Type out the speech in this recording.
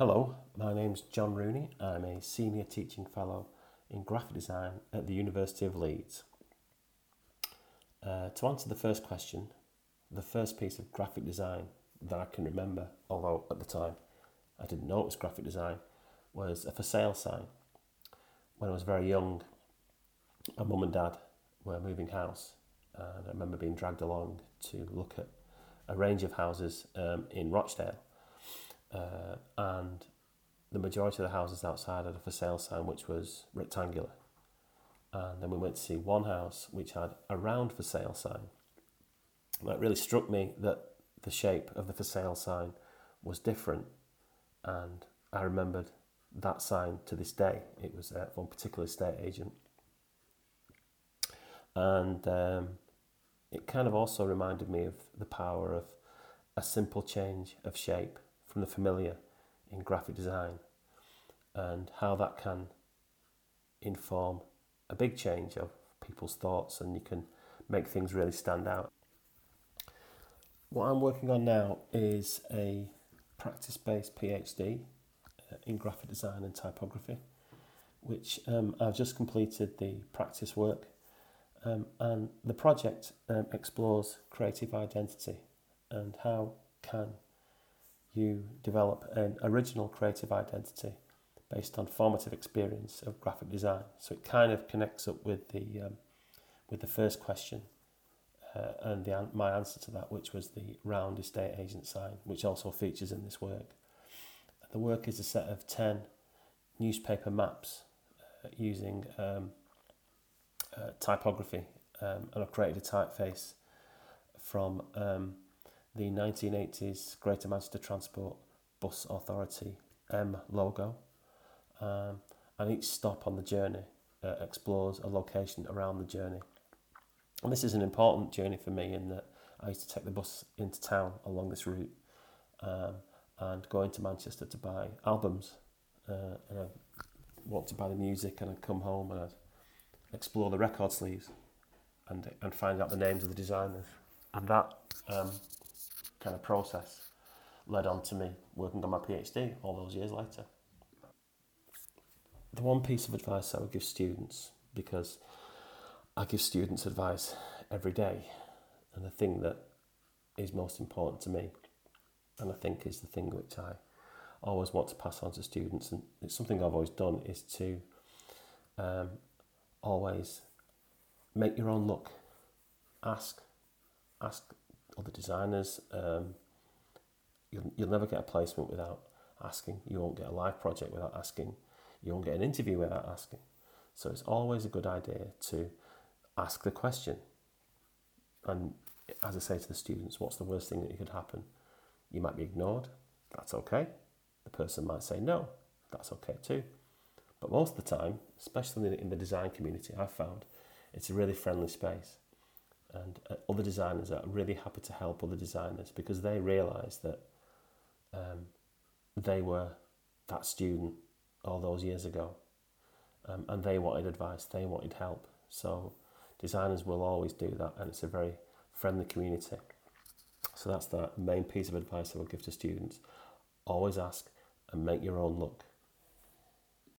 Hello, my name's John Rooney. I'm a senior teaching fellow in graphic design at the University of Leeds. Uh, to answer the first question, the first piece of graphic design that I can remember, although at the time I didn't know it was graphic design, was a for sale sign. When I was very young, my mum and dad were moving house, and I remember being dragged along to look at a range of houses um, in Rochdale. Uh, and the majority of the houses outside had a for sale sign which was rectangular. And then we went to see one house which had a round for sale sign. And it really struck me that the shape of the for sale sign was different. And I remembered that sign to this day. It was uh, from a particular estate agent. And um, it kind of also reminded me of the power of a simple change of shape from the familiar in graphic design and how that can inform a big change of people's thoughts and you can make things really stand out. What I'm working on now is a practice based PhD uh, in graphic design and typography, which um, I've just completed the practice work. Um, and the project um, explores creative identity and how can you develop an original creative identity based on formative experience of graphic design. So it kind of connects up with the um, with the first question uh, and the my answer to that, which was the round estate agent sign, which also features in this work. The work is a set of ten newspaper maps uh, using um, uh, typography, um, and I've created a typeface from um, the 1980s Greater Manchester Transport Bus Authority M logo. Um, and each stop on the journey uh, explores a location around the journey. And this is an important journey for me in that I used to take the bus into town along this route um, and go into Manchester to buy albums. Uh, and I want to buy the music and I'd come home and I'd explore the record sleeves and, and find out the names of the designers. And that um, kind of process led on to me working on my PhD all those years later. The one piece of advice I would give students, because I give students advice every day, and the thing that is most important to me, and I think is the thing which I always want to pass on to students, and it's something I've always done, is to um, always make your own look. Ask, ask other designers. Um, you'll, you'll never get a placement without asking. You won't get a live project without asking. You won't get an interview without asking. So it's always a good idea to ask the question. And as I say to the students, what's the worst thing that could happen? You might be ignored. That's okay. The person might say no. That's okay too. But most of the time, especially in the design community, I've found it's a really friendly space and uh, other designers are really happy to help other designers because they realise that um, they were that student all those years ago um, and they wanted advice, they wanted help. So designers will always do that and it's a very friendly community. So that's the main piece of advice I would give to students. Always ask and make your own look.